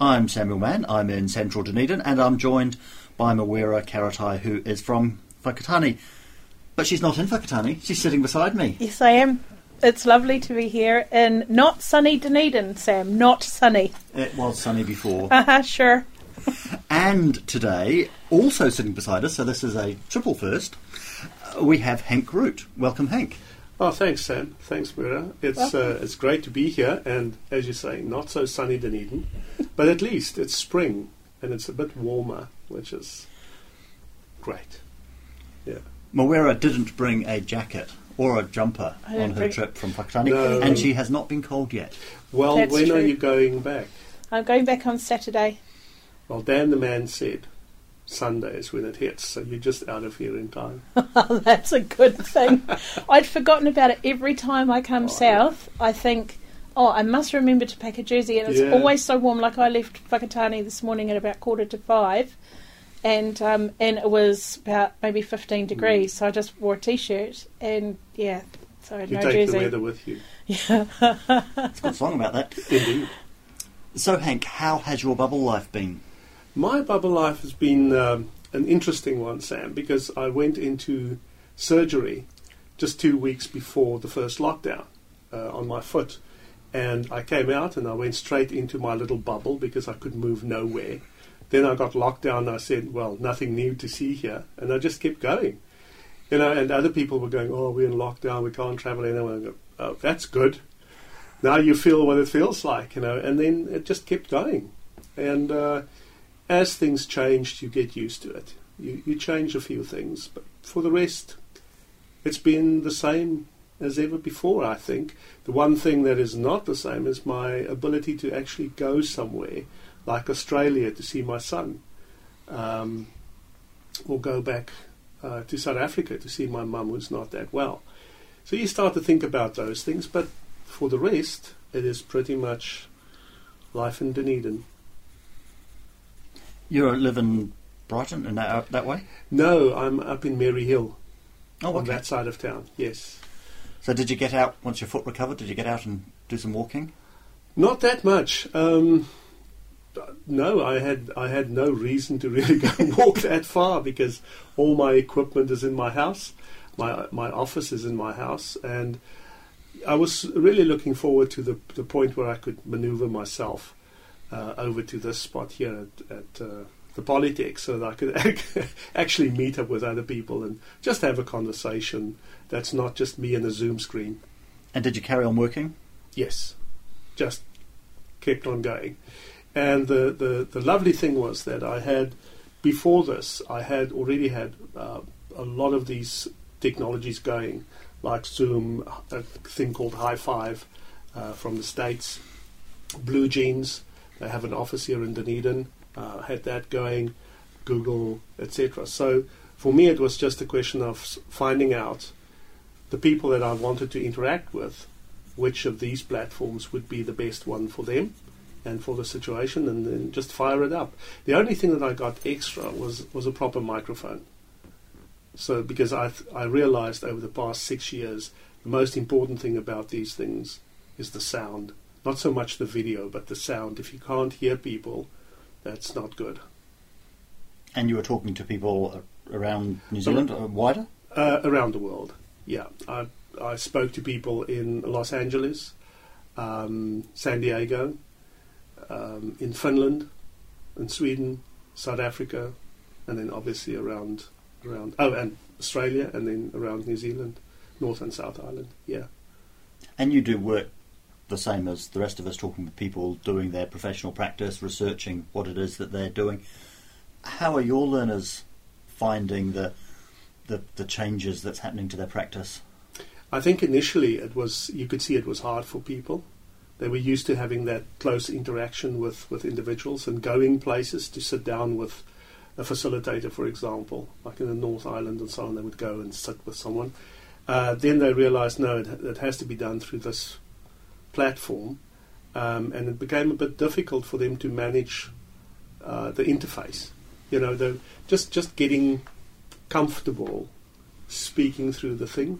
I'm Samuel Mann, I'm in central Dunedin, and I'm joined by Mawera Karetai, who is from Whakatane. But she's not in Whakatane, she's sitting beside me. Yes, I am. It's lovely to be here in not sunny Dunedin, Sam. Not sunny. It was sunny before. Haha, sure. and today, also sitting beside us, so this is a triple first, uh, we have Hank Roodt. Welcome, Hank. Oh, thanks, Sam. Thanks, Mira. It's uh, it's great to be here, and as you say, not so sunny Dunedin, but at least it's spring and it's a bit warmer, which is great. Yeah. Mawera didn't bring a jacket or a jumper on her trip from Whakatane, No. and she has not been cold yet. Well, That's when are you going back? I'm going back on Saturday. Well, Dan the man said Sunday is when it hits, so you're just out of here in time. That's a good thing. I'd forgotten about it every time I come Oh, south. I think, oh, I must remember to pack a jersey, and it's Yeah. always so warm. Like I left Whakatane this morning at about quarter to five, and um, and it was about maybe 15 Mm. degrees, so I just wore a t-shirt, and yeah, so You no take jersey. the weather with you. Yeah. It's got a song about that. Indeed. So, Hank, how has your bubble life been? My bubble life has been um, an interesting one, Sam, because I went into surgery just two weeks before the first lockdown uh, on my foot. And I came out and I went straight into my little bubble because I could move nowhere. Then I got locked down and I said, well, nothing new to see here. And I just kept going. You know, and other people were going, oh, we're in lockdown, we can't travel anywhere. I go, oh, that's good. Now you feel what it feels like, you know. And then it just kept going. And uh, as things changed, you get used to it. You, you change a few things, but for the rest, it's been the same as ever before, I think. The one thing that is not the same is my ability to actually go somewhere, like Australia, to see my son, um, or go back uh, to South Africa to see my mum who's not that well. So you start to think about those things, but for the rest, it is pretty much life in Dunedin. You live in Brighton and that, that way? No, I'm up in Maori Hill Oh, on that side of town. Yes, So, did you get out once your foot recovered? Did you get out and do some walking? not that much. Um, no, I had I had no reason to really go walk that far because all my equipment is in my house. My my office is in my house, and I was really looking forward to the the point where I could maneuver myself uh, over to this spot here at. at uh, the Polytech, so that I could actually meet up with other people and just have a conversation that's not just me and a Zoom screen. And did you carry on working? Yes, just kept on going. And the, the, the lovely thing was that I had, before this, I had already had uh, a lot of these technologies going, like Zoom, a thing called Highfive uh, from the States, BlueJeans, they have an office here in Dunedin, uh, had that going, Google, etc. So for me, it was just a question of finding out the people that I wanted to interact with which of these platforms would be the best one for them and for the situation, and then just fire it up. The only thing that I got extra was was a proper microphone. So because I th- I realized over the past six years, the most important thing about these things is the sound, not so much the video, but the sound. If you can't hear people, that's not good. And you were talking to people around New Zealand, uh, wider? Uh, around the world, yeah. I I spoke to people in Los Angeles, um, San Diego, um, in Finland, in Sweden, South Africa, and then obviously around around oh and Australia, and then around New Zealand, North and South Island. Yeah. And you do work the same as the rest of us, talking with people doing their professional practice, researching what it is that they're doing. How are your learners finding the the, the changes that's happening to their practice? I think initially it was you could see it was hard for people. They were used to having that close interaction with, with individuals and going places to sit down with a facilitator, for example, like in the North Island and so on. They would go and sit with someone. Uh, then they realised no, it, it, has to be done through this platform, um, and it became a bit difficult for them to manage uh, the interface. You know, the, just just getting comfortable speaking through the thing.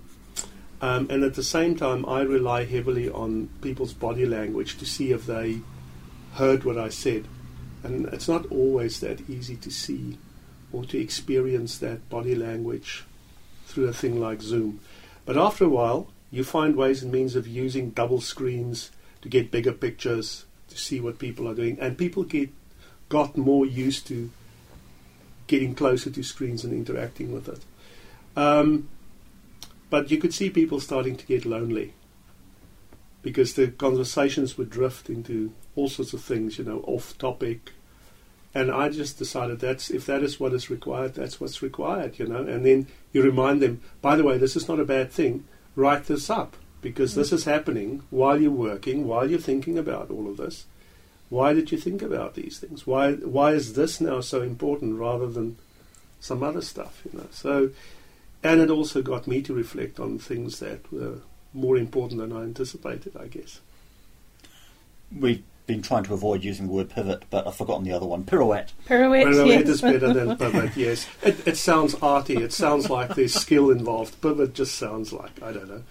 Um, and at the same time, I rely heavily on people's body language to see if they heard what I said. And it's not always that easy to see or to experience that body language through a thing like Zoom. But after a while, you find ways and means of using double screens to get bigger pictures, to see what people are doing. And people get got more used to getting closer to screens and interacting with it. Um, but you could see people starting to get lonely because the conversations would drift into all sorts of things, you know, off topic. And I just decided that's if that is what is required, that's what's required, you know. And then you remind them, by the way, this is not a bad thing. Write this up because this mm. is happening while you're working, while you're thinking about all of this. Why did you think about these things? Why why is this now so important rather than some other stuff, you know? So and it also got me to reflect on things that were more important than I anticipated, I guess. We've been trying to avoid using the word pivot, but I've forgotten the other one. Pirouette. Pirouette, Pirouette yes. is better than pivot, yes. It, it sounds arty. It sounds like there's skill involved. Pivot just sounds like, I don't know.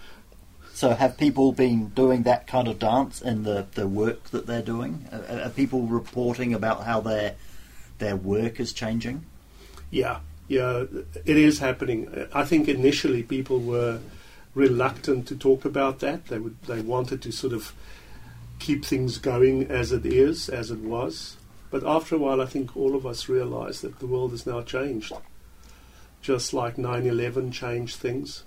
So, have people been doing that kind of dance in the, the work that they're doing? Are, are people reporting about how their their work is changing? Yeah, yeah, it is happening. I think initially people were reluctant to talk about that. They would, they wanted to sort of keep things going as it is, as it was. But after a while, I think all of us realize that the world has now changed. Just like 9/11 changed things,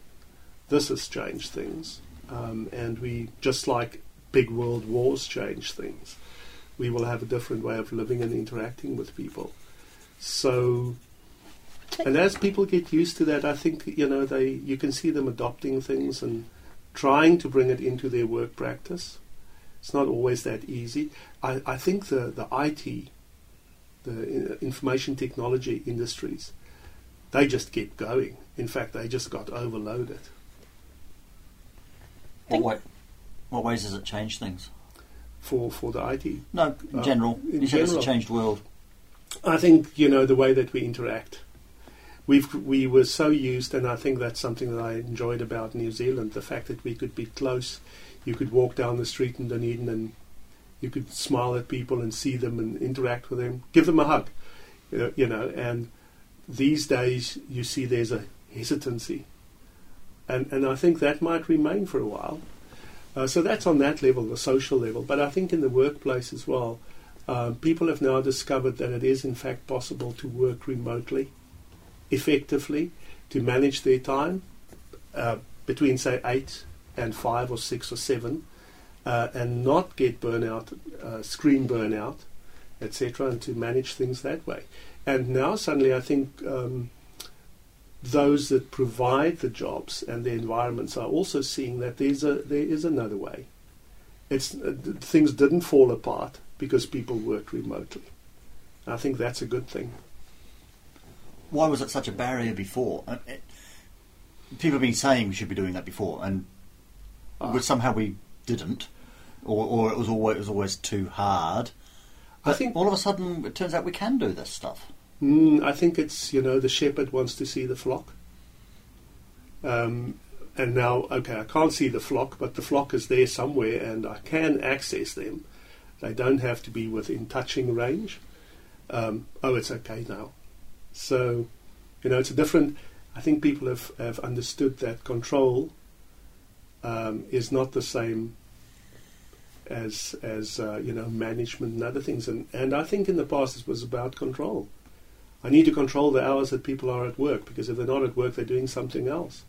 this has changed things, um, and we just like big world wars change things. We will have a different way of living and interacting with people. So and as people get used to that, I think you know they you can see them adopting things and trying to bring it into their work practice. It's not always that easy. I, I think the the IT, the information technology industries, they just keep going. In fact, they just got overloaded. What, way, what ways has it changed things? For for the IT? No, in Uh, general. in you said it's general. a changed world. I think you know the way that we interact. We've we were so used, and I think that's something that I enjoyed about New Zealand: the fact that we could be close. You could walk down the street in Dunedin, and you could smile at people and see them and interact with them, give them a hug, uh, you know. And these days, you see there's a hesitancy, and and I think that might remain for a while. Uh, so that's on that level, the social level. But I think in the workplace as well, um, people have now discovered that it is in fact possible to work remotely, effectively, to manage their time uh, between say eight and five or six or seven, uh, and not get burnout, uh, screen burnout, etc., and to manage things that way. And now suddenly, I think um, those that provide the jobs and the environments are also seeing that there's a there is another way. It's uh, things didn't fall apart because people worked remotely. I think that's a good thing. Why was it such a barrier before? Uh, people have been saying we should be doing that before, and Ah. but somehow we didn't, or, or it was always it was always too hard. I think all of a sudden it turns out we can do this stuff. Mm, I think it's you know the shepherd wants to see the flock. Um, and now, okay, I can't see the flock, but the flock is there somewhere, and I can access them. They don't have to be within touching range. Um, oh, it's okay now. So, you know, it's a different. I think people have, have understood that control um, is not the same as as uh, you know management and other things. And and I think in the past it was about control. I need to control the hours that people are at work because if they're not at work, they're doing something else.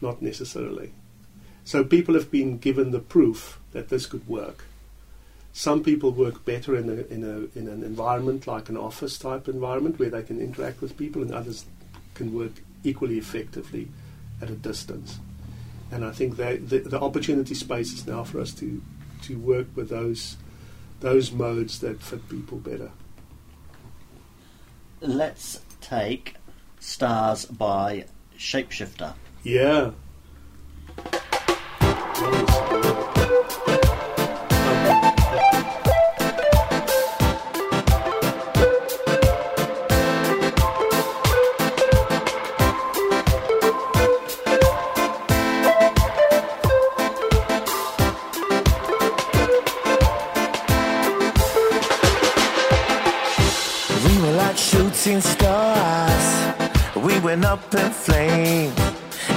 Not necessarily. So people have been given the proof that this could work. Some people work better in, a, in, a, in an environment like an office type environment where they can interact with people, and others can work equally effectively at a distance. And I think that the, the opportunity space is now for us to, to work with those, those modes that fit people better. Let's take Stars by Shapeshifter. Yeah. Up in flames.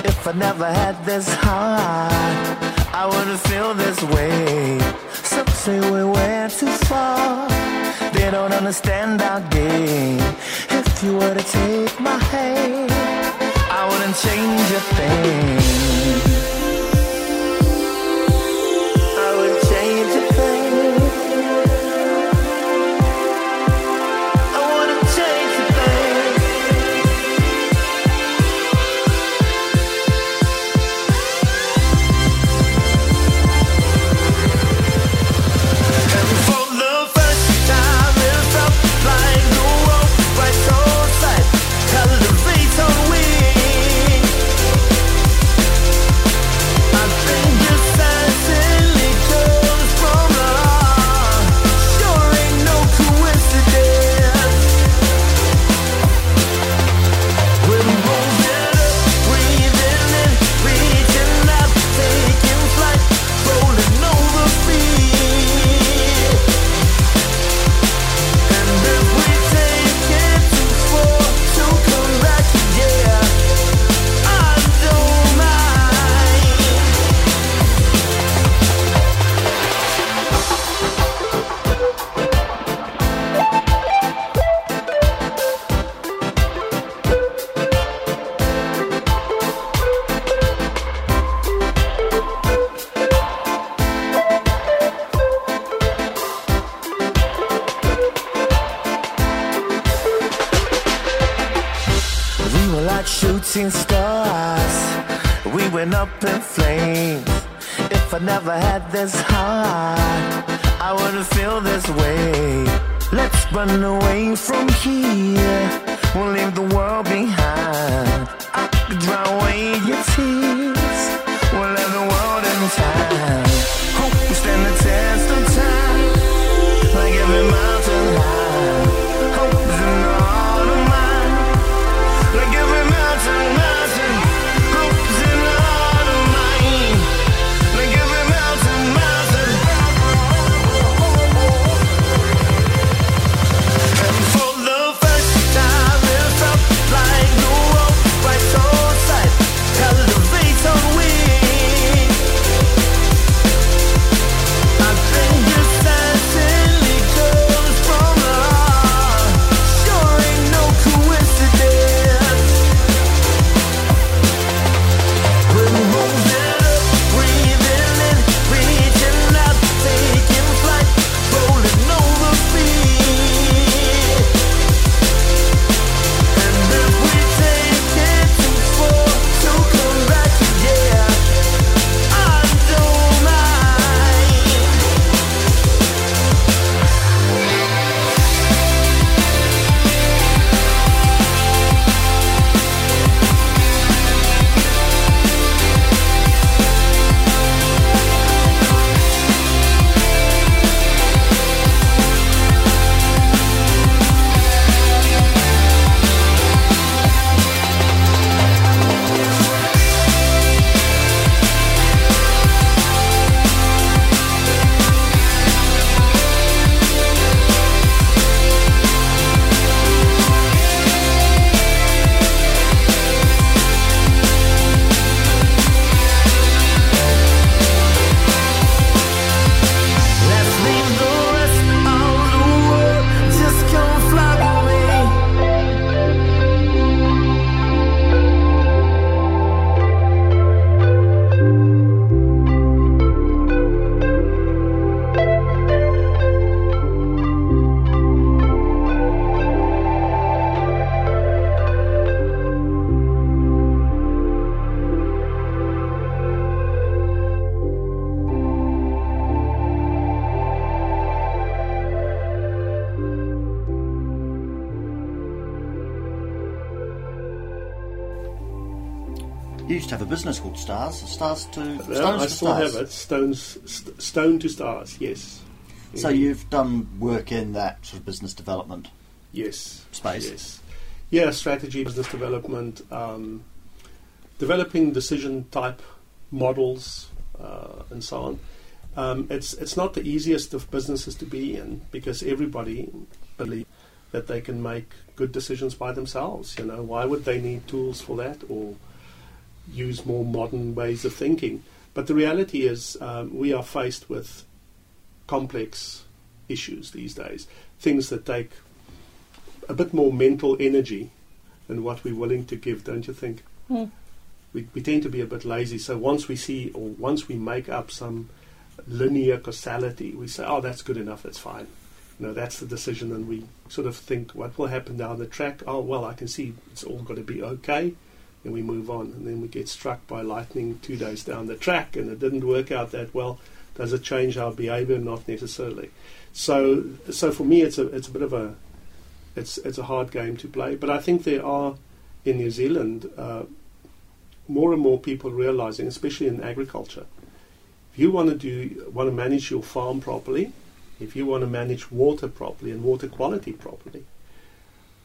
If I never had this heart, I wouldn't feel this way. Some say we went too far. They don't understand our game. If you were to take my hand, I wouldn't change a thing. Used to have a business called Stars. Stars to Yeah, Stones I to still Stars. have it. Stones, st- stone to stars. Yes. So you've done work in that sort of business development. Yes. Space. Yes. Yeah, strategy, business development, um, developing decision type models, uh, and so on. Um, it's it's not the easiest of businesses to be in because everybody believe that they can make good decisions by themselves. You know, why would they need tools for that or use more modern ways of thinking? But the reality is, um, we are faced with complex issues these days, things that take a bit more mental energy than what we're willing to give, don't you think? Hmm. We, we tend to be a bit lazy. So once we see or once we make up some linear causality, we say, oh, that's good enough, that's fine. You know, that's the decision, and we sort of think, what will happen down the track? Oh, well, I can see it's all going to be okay, and we move on. And then we get struck by lightning two days down the track, and it didn't work out that well. Does it change our behaviour? Not necessarily. So, so for me, it's a it's a bit of a it's it's a hard game to play. But I think there are in New Zealand uh, more and more people realizing, especially in agriculture, if you want to do want to manage your farm properly, if you want to manage water properly and water quality properly,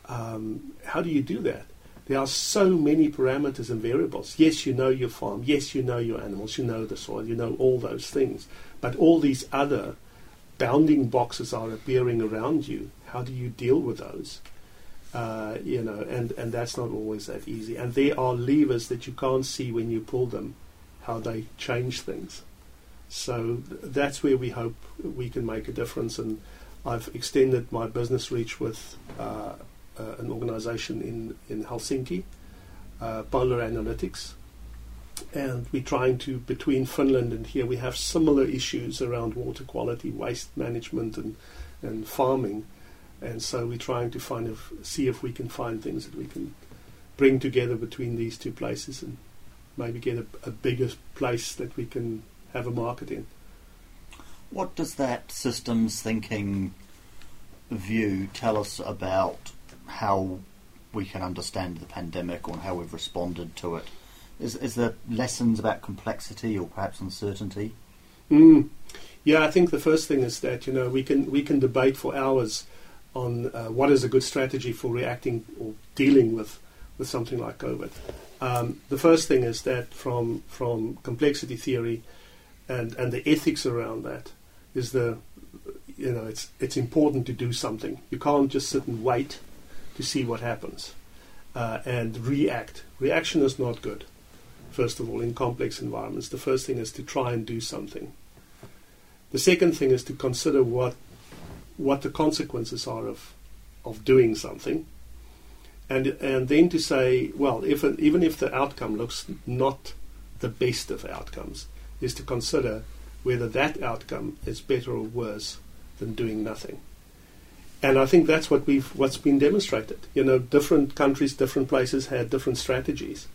um, how do you do that? There are so many parameters and variables. Yes, you know your farm. Yes, you know your animals. You know the soil. You know all those things. But all these other bounding boxes are appearing around you. How do you deal with those? Uh, you know, and, and that's not always that easy. And there are levers that you can't see when you pull them, how they change things. So th- that's where we hope we can make a difference. And I've extended my business reach with uh, an organization in, in Helsinki, uh, Polar Analytics. And we're trying to, between Finland and here, we have similar issues around water quality, waste management, and, and farming. And so we're trying to find if, see if we can find things that we can bring together between these two places and maybe get a, a bigger place that we can have a market in. What does that systems thinking view tell us about how we can understand the pandemic or how we've responded to it? Is, is there lessons about complexity or perhaps uncertainty? Mm. Yeah, I think the first thing is that you know we can we can debate for hours on uh, what is a good strategy for reacting or dealing with with something like COVID. Um, the first thing is that from from complexity theory and and the ethics around that is the you know it's it's important to do something. You can't just sit and wait to see what happens uh, and react. Reaction is not good. First of all, in complex environments, the first thing is to try and do something. The second thing is to consider what what the consequences are of of doing something, and and then to say, well, if even if the outcome looks not the best of outcomes, is to consider whether that outcome is better or worse than doing nothing. And I think that's what we've what's been demonstrated. You know, different countries, different places had different strategies,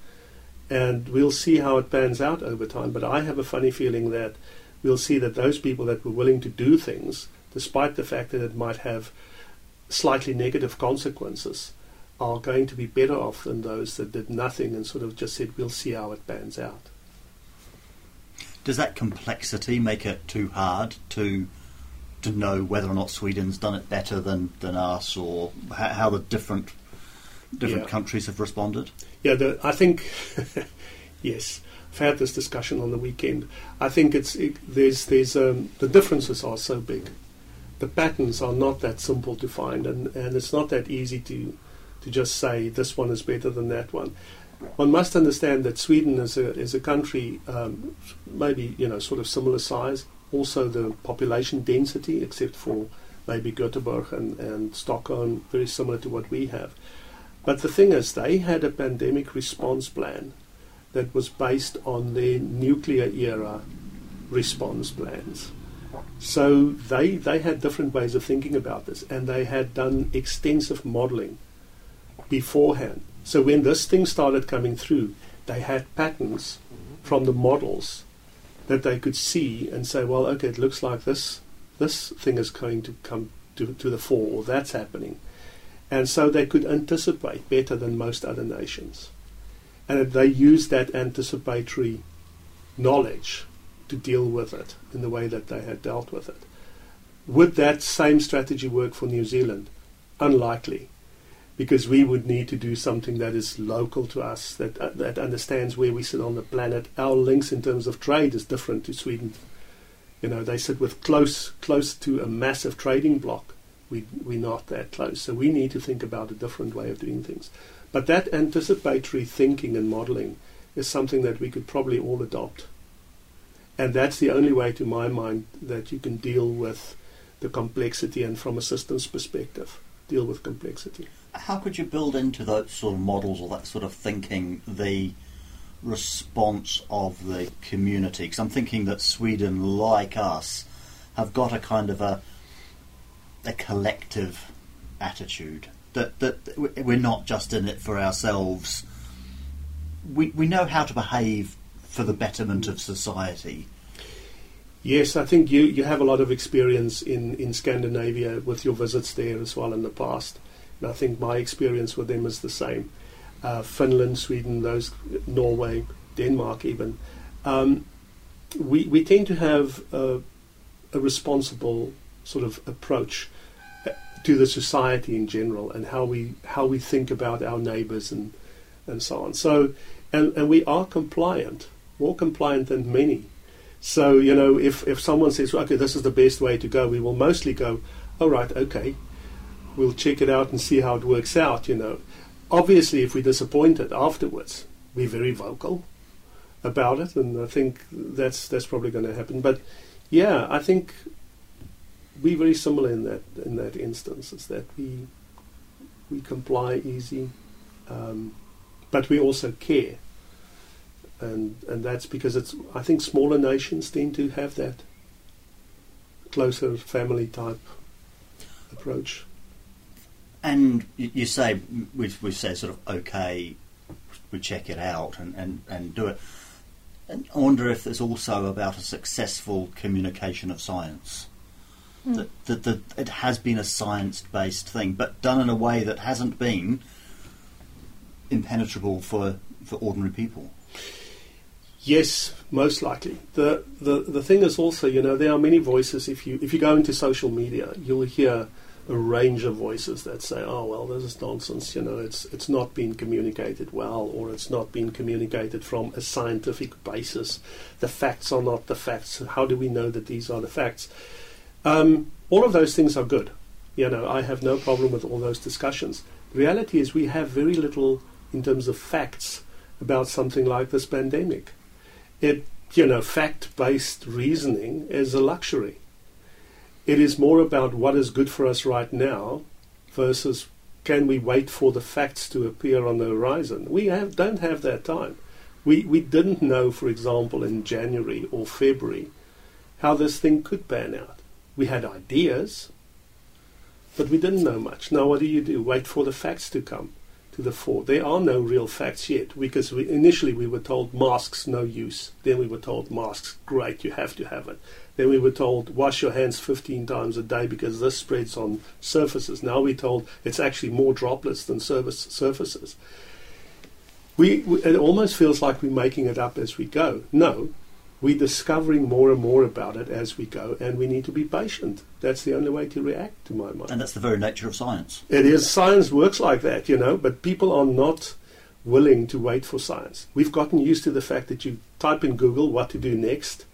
and we'll see how it pans out over time. But I have a funny feeling that we'll see that those people that were willing to do things, despite the fact that it might have slightly negative consequences, are going to be better off than those that did nothing and sort of just said, "We'll see how it pans out." Does that complexity make it too hard to to know whether or not Sweden's done it better than, than us, or how, how the different different Yeah. countries have responded? Yeah, the, I think yes. I've had this discussion on the weekend. I think it's it, there's there's um, the differences are so big. The patterns are not that simple to find, and, and it's not that easy to to just say this one is better than that one. One must understand that Sweden is a is a country um, maybe you know sort of similar size. Also, the population density, except for maybe Göteborg and, and Stockholm, very similar to what we have. But the thing is, they had a pandemic response plan that was based on their nuclear era response plans. So they, they had different ways of thinking about this, and they had done extensive modeling beforehand. So when this thing started coming through, they had patterns from the models that they could see and say, well, okay, it looks like this this thing is going to come to, to the fore, or that's happening. And so they could anticipate better than most other nations. and they used that anticipatory knowledge to deal with it in the way that they had dealt with it. Would that same strategy work for New Zealand? Unlikely, because we would need to do something that is local to us, that uh, that understands where we sit on the planet. Our links in terms of trade is different to Sweden. You know, they sit with close close to a massive trading bloc. We we're not that close, so we need to think about a different way of doing things. But that anticipatory thinking and modelling is something that we could probably all adopt. And that's the only way, to my mind, that you can deal with the complexity and from a systems perspective, deal with complexity. How could you build into those sort of models or that sort of thinking the response of the community? Because I'm thinking that Sweden, like us, have got a kind of a a collective attitude that that we're not just in it for ourselves. We we know how to behave for the betterment of society. Yes, I think you, you have a lot of experience in, in Scandinavia with your visits there as well in the past. I think my experience with them is the same. Uh, Finland, Sweden, those Norway, Denmark, even. Um, we we tend to have a, a responsible sort of approach uh, to the society in general and how we how we think about our neighbours and and so on. So and and we are compliant, more compliant than many. So you know, if if someone says, okay, this is the best way to go, we will mostly go, all right, okay, we'll check it out and see how it works out. You know, obviously, if we're disappointed afterwards, we're very vocal about it, and I think that's that's probably going to happen. But yeah, I think we're very similar in that in that instance. Is that we we comply easy, um, but we also care, and and that's because it's. I think smaller nations tend to have that closer family type approach. And you, you say we we say sort of okay, we check it out and, and, and do it. And I wonder if there's also about a successful communication of science. Hmm. That, that, that it has been a science based thing, but done in a way that hasn't been impenetrable for, for ordinary people. Yes, most likely. The, the the thing is also, you know, there are many voices. If you if you go into social media, you'll hear a range of voices that say, "Oh well, this is nonsense." You know, it's it's not been communicated well, or it's not been communicated from a scientific basis. The facts are not the facts. How do we know that these are the facts? Um, all of those things are good. You know, I have no problem with all those discussions. The reality is, we have very little in terms of facts about something like this pandemic. It, you know, fact-based reasoning is a luxury. It is more about what is good for us right now versus can we wait for the facts to appear on the horizon. We have, don't have that time. We, we didn't know, for example, in January or February, how this thing could pan out. We had ideas, but we didn't know much. Now, what do you do? Wait for the facts to come to the fore. There are no real facts yet because we, initially we were told masks no use. Then we were told masks great, you have to have it. Then we were told wash your hands 15 times a day because this spreads on surfaces. Now we're told it's actually more droplets than surface, surfaces. We, we, it almost feels like we're making it up as we go. No, we're discovering more and more about it as we go, and we need to be patient. That's the only way to react, to my mind. And that's the very nature of science. It is science works like that, you know, but people are not willing to wait for science. We've gotten used to the fact that you type in Google what to do next,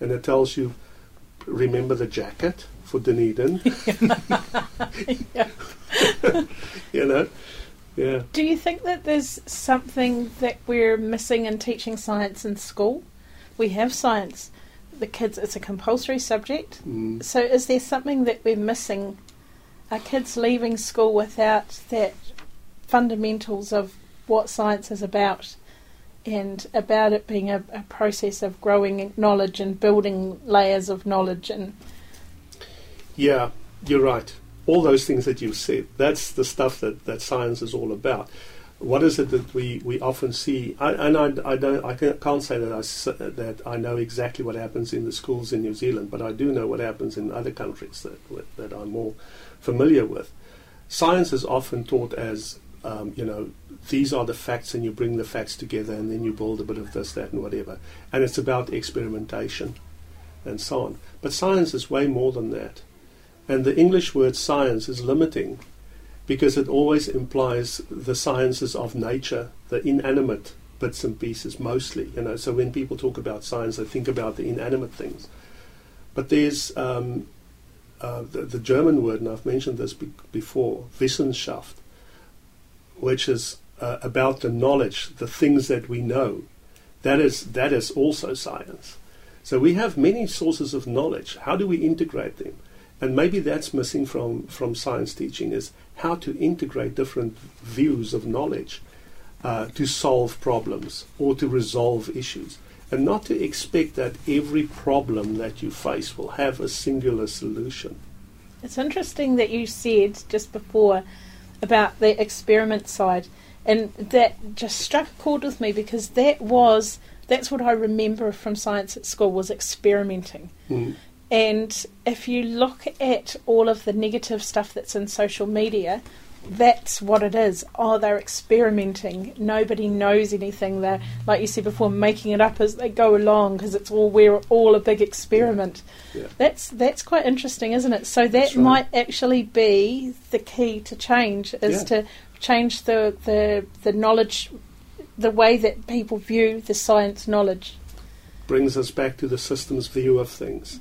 and it tells you remember the jacket for Dunedin. You know, yeah. Do you think that there's something that we're missing in teaching science in school? We have science. The kids, it's a compulsory subject. Mm. So is there something that we're missing? Are kids leaving school without that fundamentals of what science is about and about it being a, a process of growing knowledge and building layers of knowledge and Yeah, you're right. All those things that you've said, that's the stuff that, that science is all about. What is it that we, we often see? I, and I, I don't I can't say that I that I know exactly what happens in the schools in New Zealand, but I do know what happens in other countries that that I'm more familiar with. Science is often taught as um, you know, these are the facts, and you bring the facts together, and then you build a bit of this, that, and whatever. And it's about experimentation and so on. But science is way more than that. And the English word science is limiting because it always implies the sciences of nature, the inanimate bits and pieces mostly. You know, so when people talk about science, they think about the inanimate things. But there's um, uh, the, the, German word, and I've mentioned this be- before, Wissenschaft, which is uh, about the knowledge, the things that we know. That is that is also science. So we have many sources of knowledge. How do we integrate them? And maybe that's missing from, from science teaching is how to integrate different views of knowledge uh, to solve problems or to resolve issues. And not to expect that every problem that you face will have a singular solution. It's interesting that you said just before about the experiment side, and that just struck a chord with me because that was that's what I remember from science at school was experimenting. Mm. And if you look at all of the negative stuff that's in social media, that's what it is. Oh, they're experimenting. Nobody knows anything. They're, like you said before, making it up as they go along because it's all we're all a big experiment. Yeah. That's that's quite interesting, isn't it? So that right. might actually be the key to change is Yeah. to change the, the the knowledge, the way that people view the science knowledge. brings us back to the system's view of things.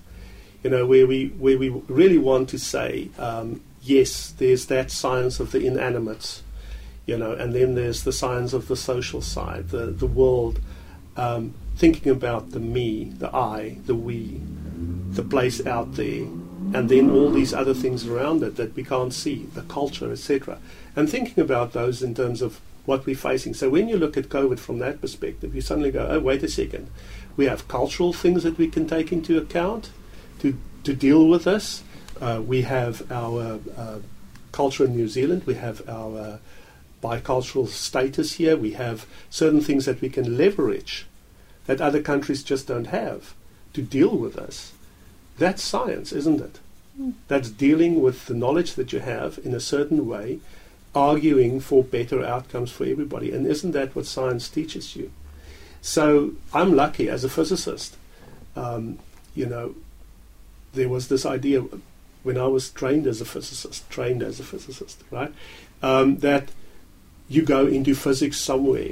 You know, where we where we really want to say, um, yes, there's that science of the inanimate, you know, and then there's the science of the social side, the the world, um, thinking about the me, the I, the we, the place out there, and then all these other things around it that we can't see, the culture, etc. And thinking about those in terms of what we're facing. So when you look at COVID from that perspective, you suddenly go, oh, wait a second. We have cultural things that we can take into account to, to deal with this. Uh, we have our uh, culture in New Zealand. We have our uh, bicultural status here. We have certain things that we can leverage that other countries just don't have to deal with this. That's science, isn't it? That's dealing with the knowledge that you have in a certain way, arguing for better outcomes for everybody. And isn't that what science teaches you? So I'm lucky as a physicist. Um, you know, there was this idea when I was trained as a physicist, trained as a physicist, right? Um, that you go into physics somewhere.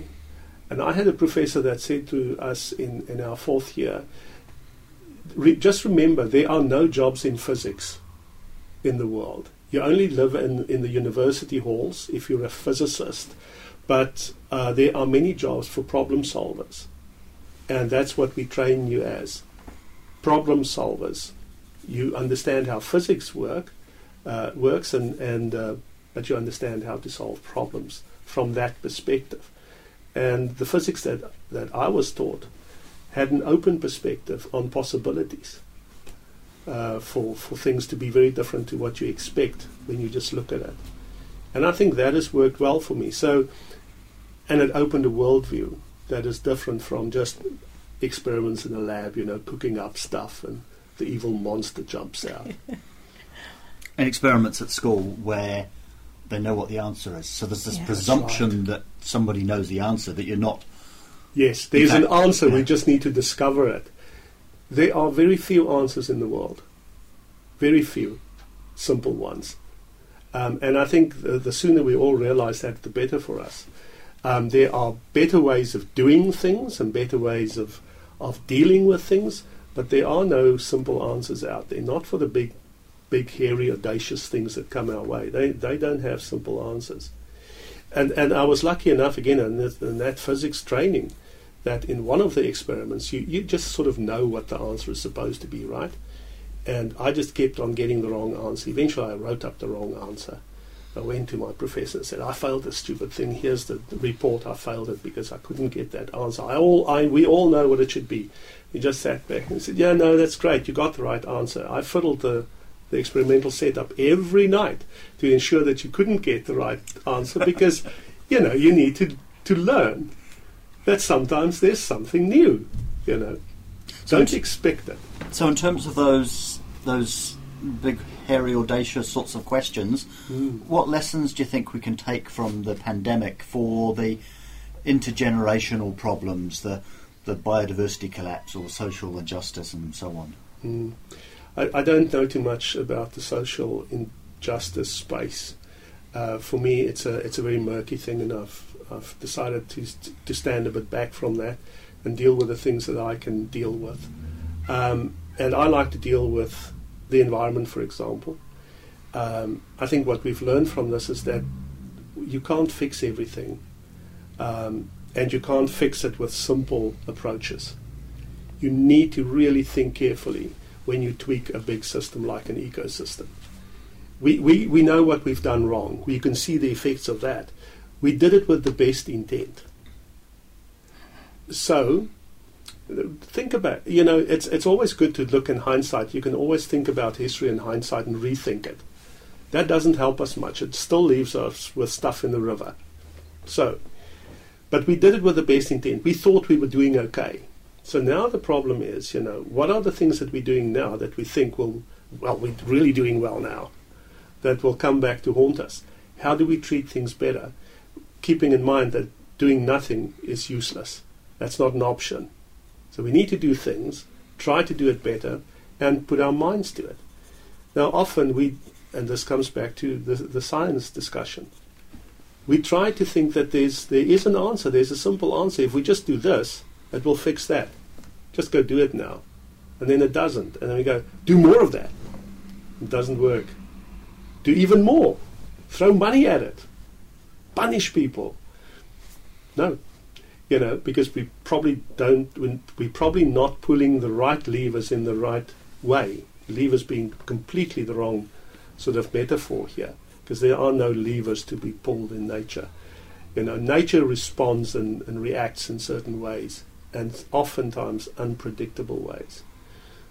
And I had a professor that said to us in, in our fourth year, re- just remember there are no jobs in physics in the world. You only live in, in the university halls if you're a physicist, but uh, there are many jobs for problem solvers. And that's what we train you as problem solvers. You understand how physics work, uh, works, and, and uh, but you understand how to solve problems from that perspective. And the physics that, that I was taught had an open perspective on possibilities uh, for, for things to be very different to what you expect when you just look at it. And I think that has worked well for me. So, and it opened a worldview that is different from just experiments in a lab, you know, cooking up stuff and the evil monster jumps out. and experiments at school where they know what the answer is. So there's this Yeah. presumption that somebody knows the answer, that you're not. Yes, there's In an fact, answer. We just need to discover it. There are very few answers in the world. Very few simple ones. Um, and I think the, the sooner we all realize that, the better for us. Um, there are better ways of doing things and better ways of, of dealing with things, but there are no simple answers out there, not for the big, big, hairy, audacious things that come our way. They, they don't have simple answers. And, and I was lucky enough, again, in that, in that physics training, that in one of the experiments, you, you just sort of know what the answer is supposed to be, right? And I just kept on getting the wrong answer. Eventually, I wrote up the wrong answer. I went to my professor and said, "I failed this stupid thing. Here's the, report. I failed it because I couldn't get that answer. I all, I, we all know what it should be." He just sat back and said, "Yeah, no, that's great. You got the right answer. I fiddled the, the experimental setup every night to ensure that you couldn't get the right answer because, you know, you need to to learn that sometimes there's something new. You know, So don't expect it. So in terms of those those big, hairy, audacious sorts of questions. Mm. What lessons do you think we can take from the pandemic for the intergenerational problems, the the biodiversity collapse, or social injustice, and so on? Mm. I, I, don't know too much about the social injustice space. Uh, for me, it's a it's a very murky thing, and I've I've decided to to stand a bit back from that and deal with the things that I can deal with. Um, and I like to deal with the environment, for example. Um, I think what we've learned from this is that you can't fix everything, um, and you can't fix it with simple approaches. You need to really think carefully when you tweak a big system like an ecosystem. We, we, we know what we've done wrong. We can see the effects of that. We did it with the best intent. So, think about you know it's it's always good to look in hindsight. You can always think about history in hindsight and rethink it. That doesn't help us much. It still leaves us with stuff in the river. So, but we did it with the best intent. We thought we were doing okay. So now the problem is, you know, what are the things that we're doing now that we think will, well, we're really doing well now, that will come back to haunt us? How do we treat things better? Keeping in mind that doing nothing is useless. That's not an option. So we need to do things, try to do it better, and put our minds to it. Now, often we, and this comes back to the, the science discussion, we try to think that there's, there is an answer, there's a simple answer. If we just do this, it will fix that. Just go do it now. And then it doesn't. And then we go, do more of that. It doesn't work. Do even more. Throw money at it. Punish people. No, you know, because we probably don't, we're probably not pulling the right levers in the right way. Levers being completely the wrong sort of metaphor here, because there are no levers to be pulled in nature. You know, nature responds and, and reacts in certain ways, and oftentimes unpredictable ways.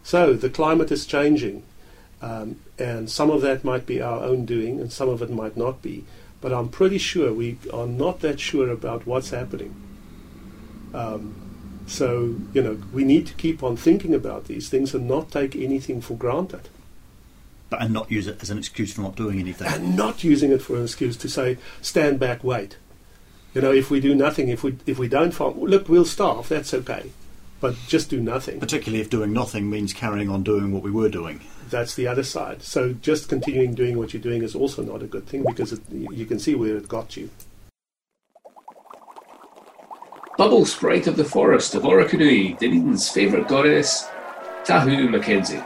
So the climate is changing, um, and some of that might be our own doing, and some of it might not be. But I'm pretty sure we are not that sure about what's happening. Um, so, you know, we need to keep on thinking about these things and not take anything for granted. But, and not use it as an excuse for not doing anything. And not using it for an excuse to say, stand back, wait. You know, if we do nothing, if we if we don't farm, look, we'll starve. That's okay, but just do nothing. Particularly if doing nothing means carrying on doing what we were doing. That's the other side. So just continuing doing what you're doing is also not a good thing because it, you can see where it got you. Bubble Sprite of the Forest of Orokonui, Dunedin's favourite goddess, Tahu Mackenzie.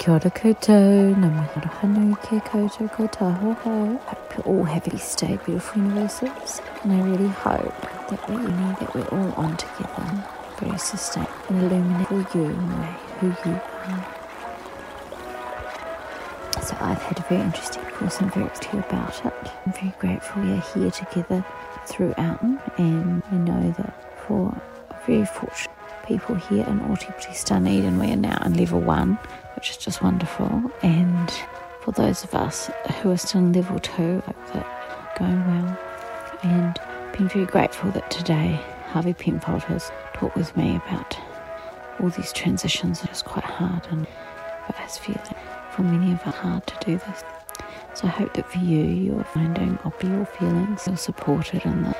Kia ora koutou, ngā mihi hanu ke koutou ko taho ho. Hope you all have a stay beautiful universes. And I really hope that we know that we're all on together, very sustainable and illuminate for you know who you are. So I've had a very interesting course. I'm very excited about it. I'm very grateful we are here together throughout and we know that for very fortunate people here in Ōtepoti Dunedin we are now in level one which is just wonderful. And for those of us who are still in level two I hope that going well. And been very grateful that today Harvey Penfold has talked with me about all these transitions it is quite hard and but I feel that for many of us hard to do this. So I hope that for you, you're finding up your feelings, you're supported, and that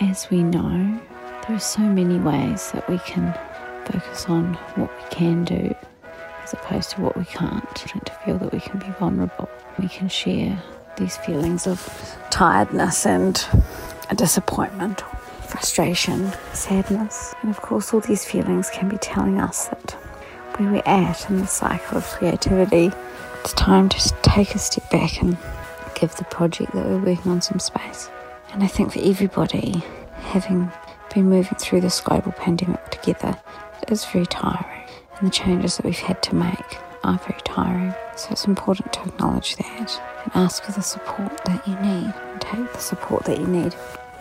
as we know, there are so many ways that we can focus on what we can do as opposed to what we can't. To feel that we can be vulnerable, we can share these feelings of tiredness and disappointment, frustration, sadness, and of course, all these feelings can be telling us that where we're at in the cycle of creativity it's time to take a step back and give the project that we're working on some space. And I think for everybody, having been moving through this global pandemic together is very tiring. And the changes that we've had to make are very tiring. So it's important to acknowledge that and ask for the support that you need and take the support that you need.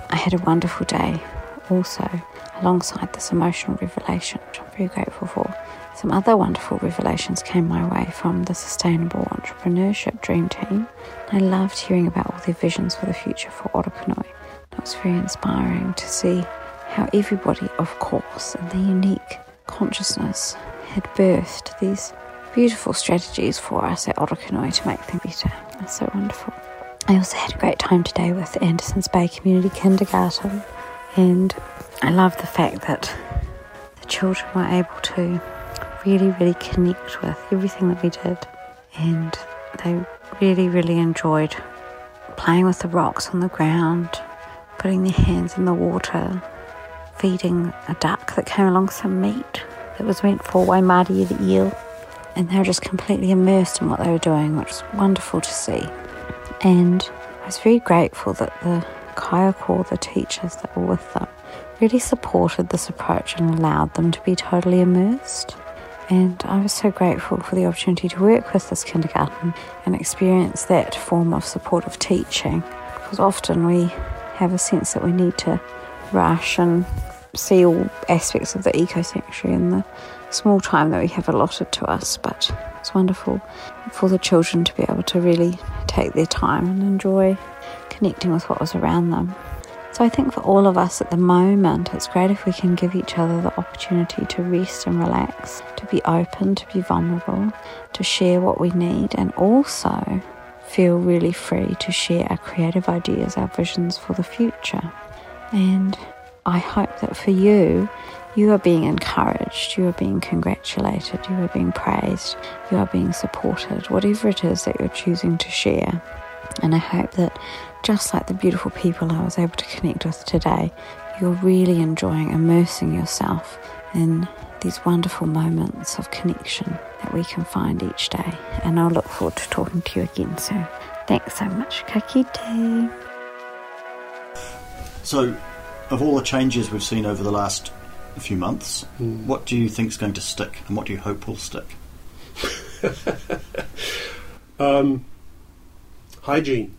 I had a wonderful day also alongside this emotional revelation, which I'm very grateful for. Some other wonderful revelations came my way from the Sustainable Entrepreneurship Dream Team. I loved hearing about all their visions for the future for Orokonui. It was very inspiring to see how everybody, of course, and their unique consciousness had birthed these beautiful strategies for us at Orokonui to make them better. It's so wonderful. I also had a great time today with Andersons Bay Community Kindergarten, and I love the fact that the children were able to really, really connect with everything that we did, and they really, really enjoyed playing with the rocks on the ground, putting their hands in the water, feeding a duck that came along some meat that was meant for Waimari the eel. And they were just completely immersed in what they were doing, which was wonderful to see. And I was very grateful that the kaiako, the teachers that were with them, really supported this approach and allowed them to be totally immersed. And I was so grateful for the opportunity to work with this kindergarten and experience that form of supportive teaching because often we have a sense that we need to rush and see all aspects of the eco sanctuary in the small time that we have allotted to us. But it's wonderful for the children to be able to really take their time and enjoy connecting with what was around them. So I think for all of us at the moment, it's great if we can give each other the opportunity to rest and relax, to be open, to be vulnerable, to share what we need, and also feel really free to share our creative ideas, our visions for the future. And I hope that for you, you are being encouraged, you are being congratulated, you are being praised, you are being supported, whatever it is that you're choosing to share. And I hope that just like the beautiful people I was able to connect with today, you're really enjoying immersing yourself in these wonderful moments of connection that we can find each day. And I'll look forward to talking to you again soon. Thanks so much. Ka kite. So, of all the changes we've seen over the last few months, Hmm. what do you think is going to stick, and what do you hope will stick? Um, hygiene.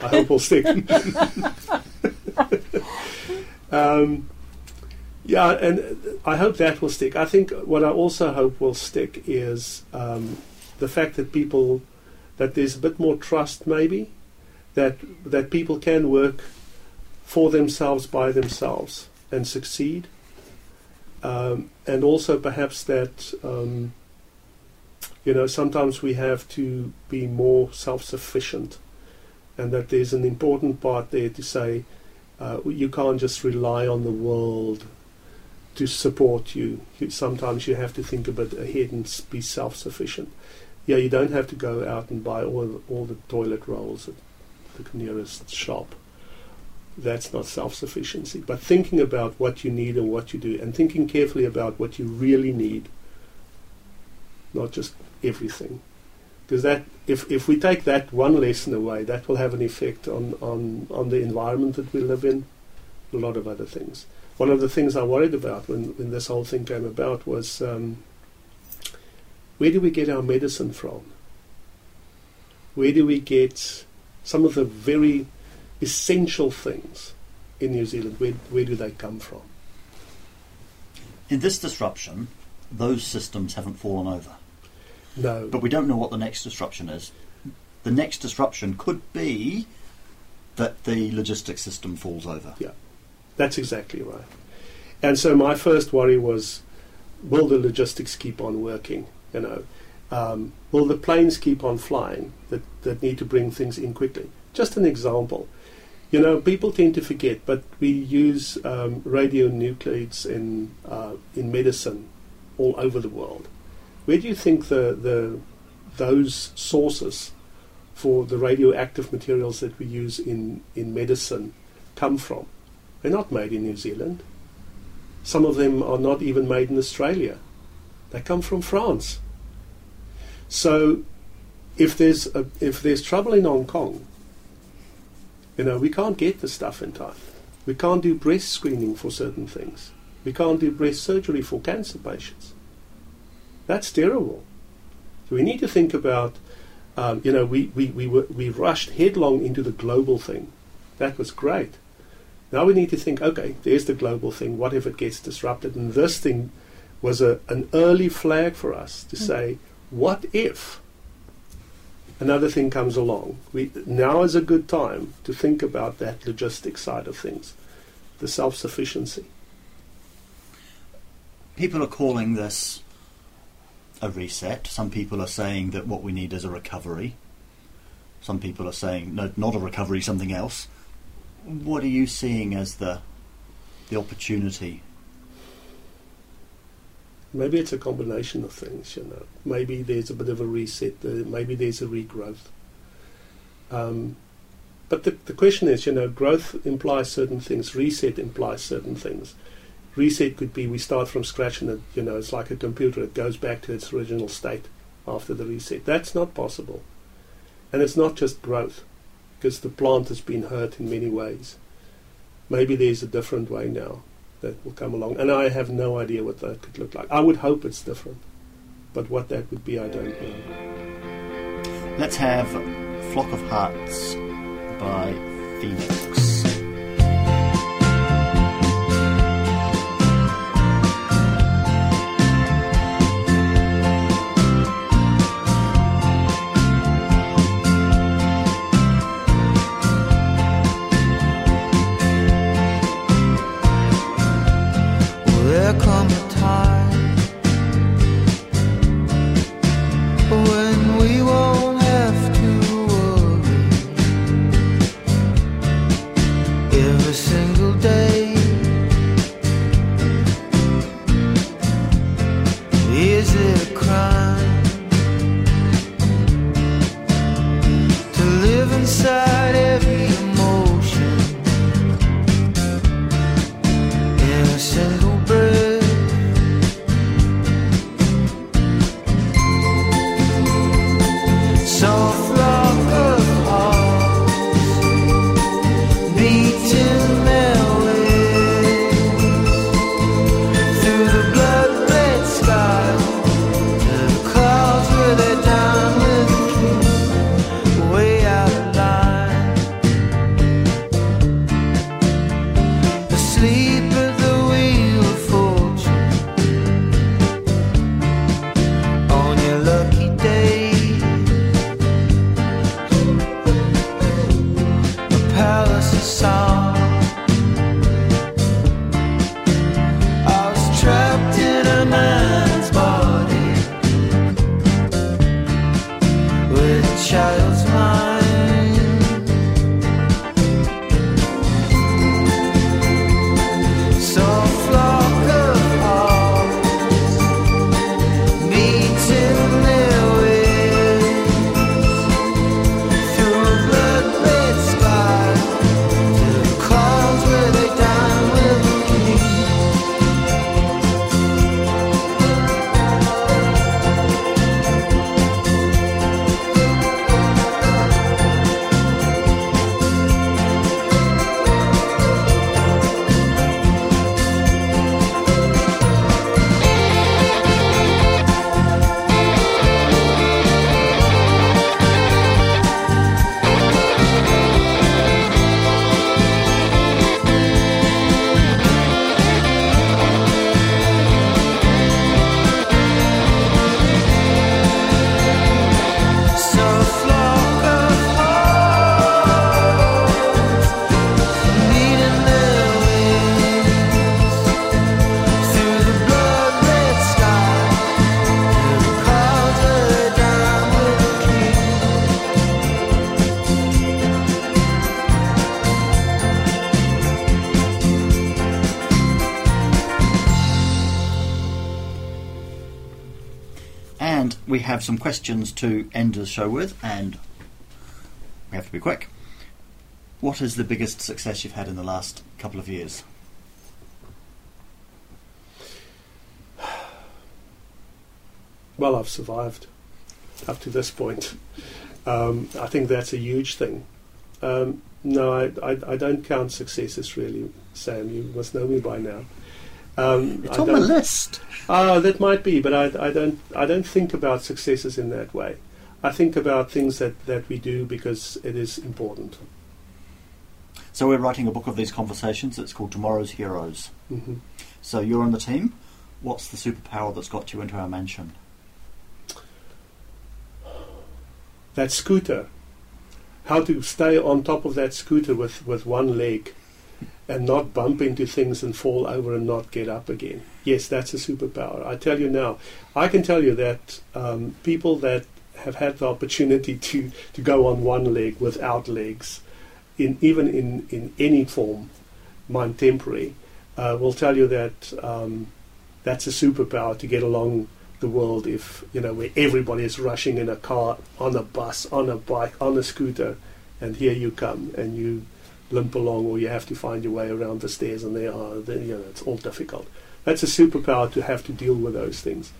I hope will stick. um, yeah, and I hope that will stick. I think what I also hope will stick is um, the fact that people, that there's a bit more trust, maybe, that that people can work for themselves by themselves and succeed, um, and also perhaps that. Um, you know, sometimes we have to be more self-sufficient, and that there's an important part there to say uh, you can't just rely on the world to support you. you. Sometimes you have to think a bit ahead and be self-sufficient. Yeah, you don't have to go out and buy all all the toilet rolls at the nearest shop. That's not self-sufficiency. But thinking about what you need and what you do, and thinking carefully about what you really need not just everything. Because that, if, if we take that one lesson away, that will have an effect on, on, on the environment that we live in, a lot of other things. One of the things I worried about when, when this whole thing came about was um, where do we get our medicine from? Where do we get some of the very essential things in New Zealand? Where, where do they come from? In this disruption, those systems haven't fallen over. No. But we don't know what the next disruption is. The next disruption could be that the logistics system falls over. Yeah, that's exactly right. And so my first worry was, will the logistics keep on working? You know, um, will the planes keep on flying that, that need to bring things in quickly? Just an example. You know, people tend to forget, but we use um, radionuclides in uh, in medicine all over the world. Where do you think the, the those sources for the radioactive materials that we use in, in medicine come from? They're not made in New Zealand. Some of them are not even made in Australia. They come from France. So, if there's a, if there's trouble in Hong Kong, you know we can't get the stuff in time. We can't do breast screening for certain things. We can't do breast surgery for cancer patients. That's terrible. So we need to think about, um, you know, we, we, we, were, we rushed headlong into the global thing. That was great. Now we need to think, okay, there's the global thing. What if it gets disrupted? And this thing was a, an early flag for us to say, what if another thing comes along? We, now is a good time to think about that logistic side of things, the self sufficiency. People are calling this a reset. Some people are saying that what we need is a recovery. Some people are saying no, not a recovery, something else. What are you seeing as the the opportunity? Maybe it's a combination of things, you know. Maybe there's a bit of a reset, maybe there's a regrowth. Um, but the, the question is, you know, growth implies certain things, reset implies certain things. Reset could be we start from scratch and, it, you know, it's like a computer, it goes back to its original state after the reset. That's not possible. And it's not just growth, because the plant has been hurt in many ways. Maybe there's a different way now that will come along, and I have no idea what that could look like. I would hope it's different, but what that would be, I don't know. Let's have Flock of Hearts by Phoenix. Have some questions to end the show with, and we have to be quick. What is the biggest success you've had in the last couple of years? Well, I've survived up to this point. Um, I think that's a huge thing. Um, no, I, I, I don't count successes really, Sam. You must know me by now. Um, It's I on the list. Oh, that might be, but I, I don't I don't think about successes in that way. I think about things that, that we do because it is important. So we're writing a book of these conversations. It's called Tomorrow's Heroes. hmm So you're on the team. What's the superpower that's got you into our mansion? That scooter, how to stay on top of that scooter with, with one leg and not bump into things and fall over and not get up again. Yes, that's a superpower. I tell you now, I can tell you that um, people that have had the opportunity to, to go on one leg without legs, in even in, in any form, mind temporary, uh, will tell you that um, that's a superpower to get along the world if you know where everybody is rushing in a car, on a bus, on a bike, on a scooter, and here you come and you limp along, or you have to find your way around the stairs, and they are then you know it's all difficult. That's a superpower to have to deal with those things,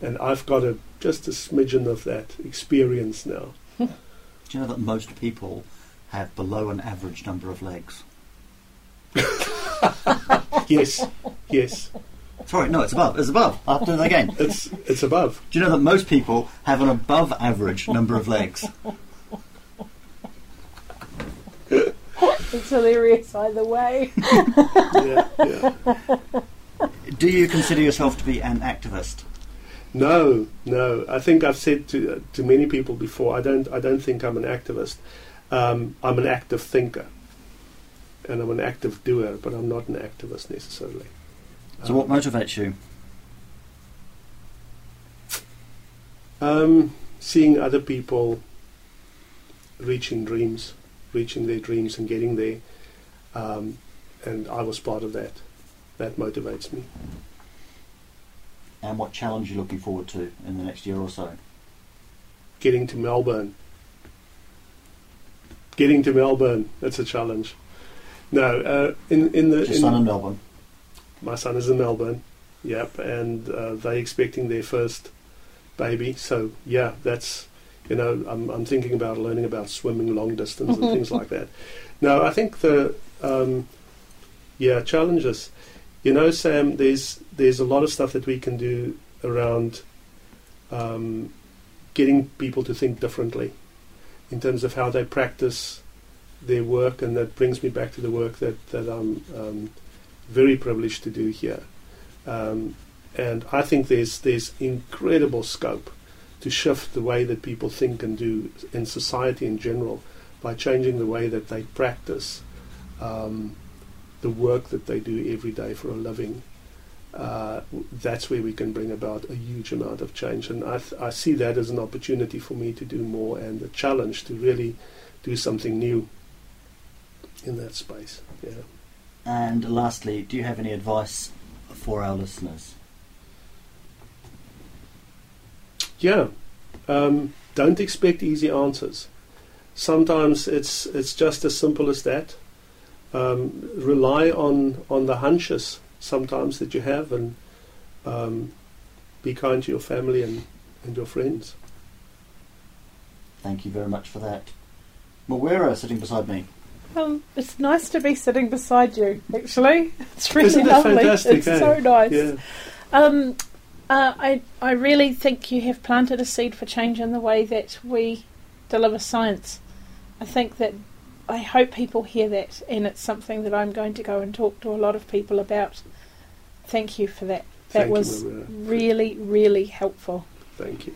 and I've got a just a smidgen of that experience now. Do you know that most people have below an average number of legs? yes, yes, Sorry, no, it's above. It's above. I'll do that again. it's it's above. Do you know that most people have an above average number of legs? It's hilarious either way. Yeah, yeah. Do you consider yourself to be an activist? No, no. I think I've said to to many people before. I don't. I don't think I'm an activist. Um, I'm an active thinker, and I'm an active doer. But I'm not an activist necessarily. So, what motivates you? Um, seeing other people reaching dreams, reaching their dreams and getting there, um, and I was part of that. That motivates me. And what challenge are you looking forward to in the next year or so? Getting to Melbourne. Getting to Melbourne. That's a challenge. No, uh, in in the Your in, son in Melbourne. my son is in Melbourne. Yep, and uh, they expecting their first baby. So yeah, that's you know I'm I'm thinking about learning about swimming long distance and things like that. Now, I think the um, yeah challenges. You know, Sam, there's there's a lot of stuff that we can do around um, getting people to think differently in terms of how they practice their work, and that brings me back to the work that that I'm um, very privileged to do here. Um, and I think there's there's incredible scope to shift the way that people think and do in society in general by changing the way that they practice um, the work that they do every day for a living. Uh, that's where we can bring about a huge amount of change, and I, th- I see that as an opportunity for me to do more and a challenge to really do something new in that space. Yeah. And lastly, do you have any advice for our listeners? Yeah. Um, don't expect easy answers. Sometimes it's it's just as simple as that. Um, rely on on the hunches sometimes that you have, and um, be kind to your family and, and your friends. Thank you very much for that. Mawera sitting beside me. Um, it's nice to be sitting beside you. Actually, it's really Isn't it lovely. fantastic? it's eh? so nice. Yeah. Um, uh, I I really think you have planted a seed for change in the way that we deliver science. I think that I hope people hear that, and it's something that I'm going to go and talk to a lot of people about. Thank you for that. That Thank was Maria. really, really helpful. Thank you.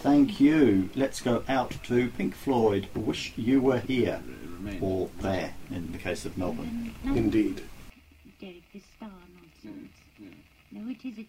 Thank you. Let's go out to Pink Floyd. Wish you were here or there in the case of Melbourne. Indeed. Derek, this star nonsense. No, it isn't.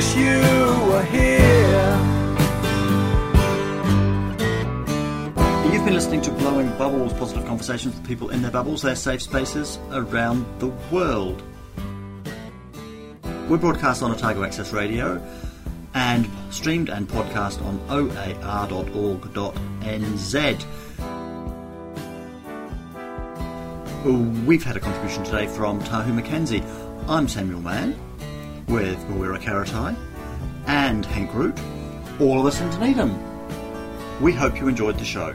Wish you were here. You've been listening to Blowing Bubbles, positive conversations with people in their bubbles, their safe spaces around the world. We're broadcast on Otago Access Radio and streamed and podcast on oar.org.nz. We've had a contribution today from Tahu McKenzie. I'm Samuel Mann with Mawera Karetai and Hank Roodt, all of us in Dunedin. We hope you enjoyed the show.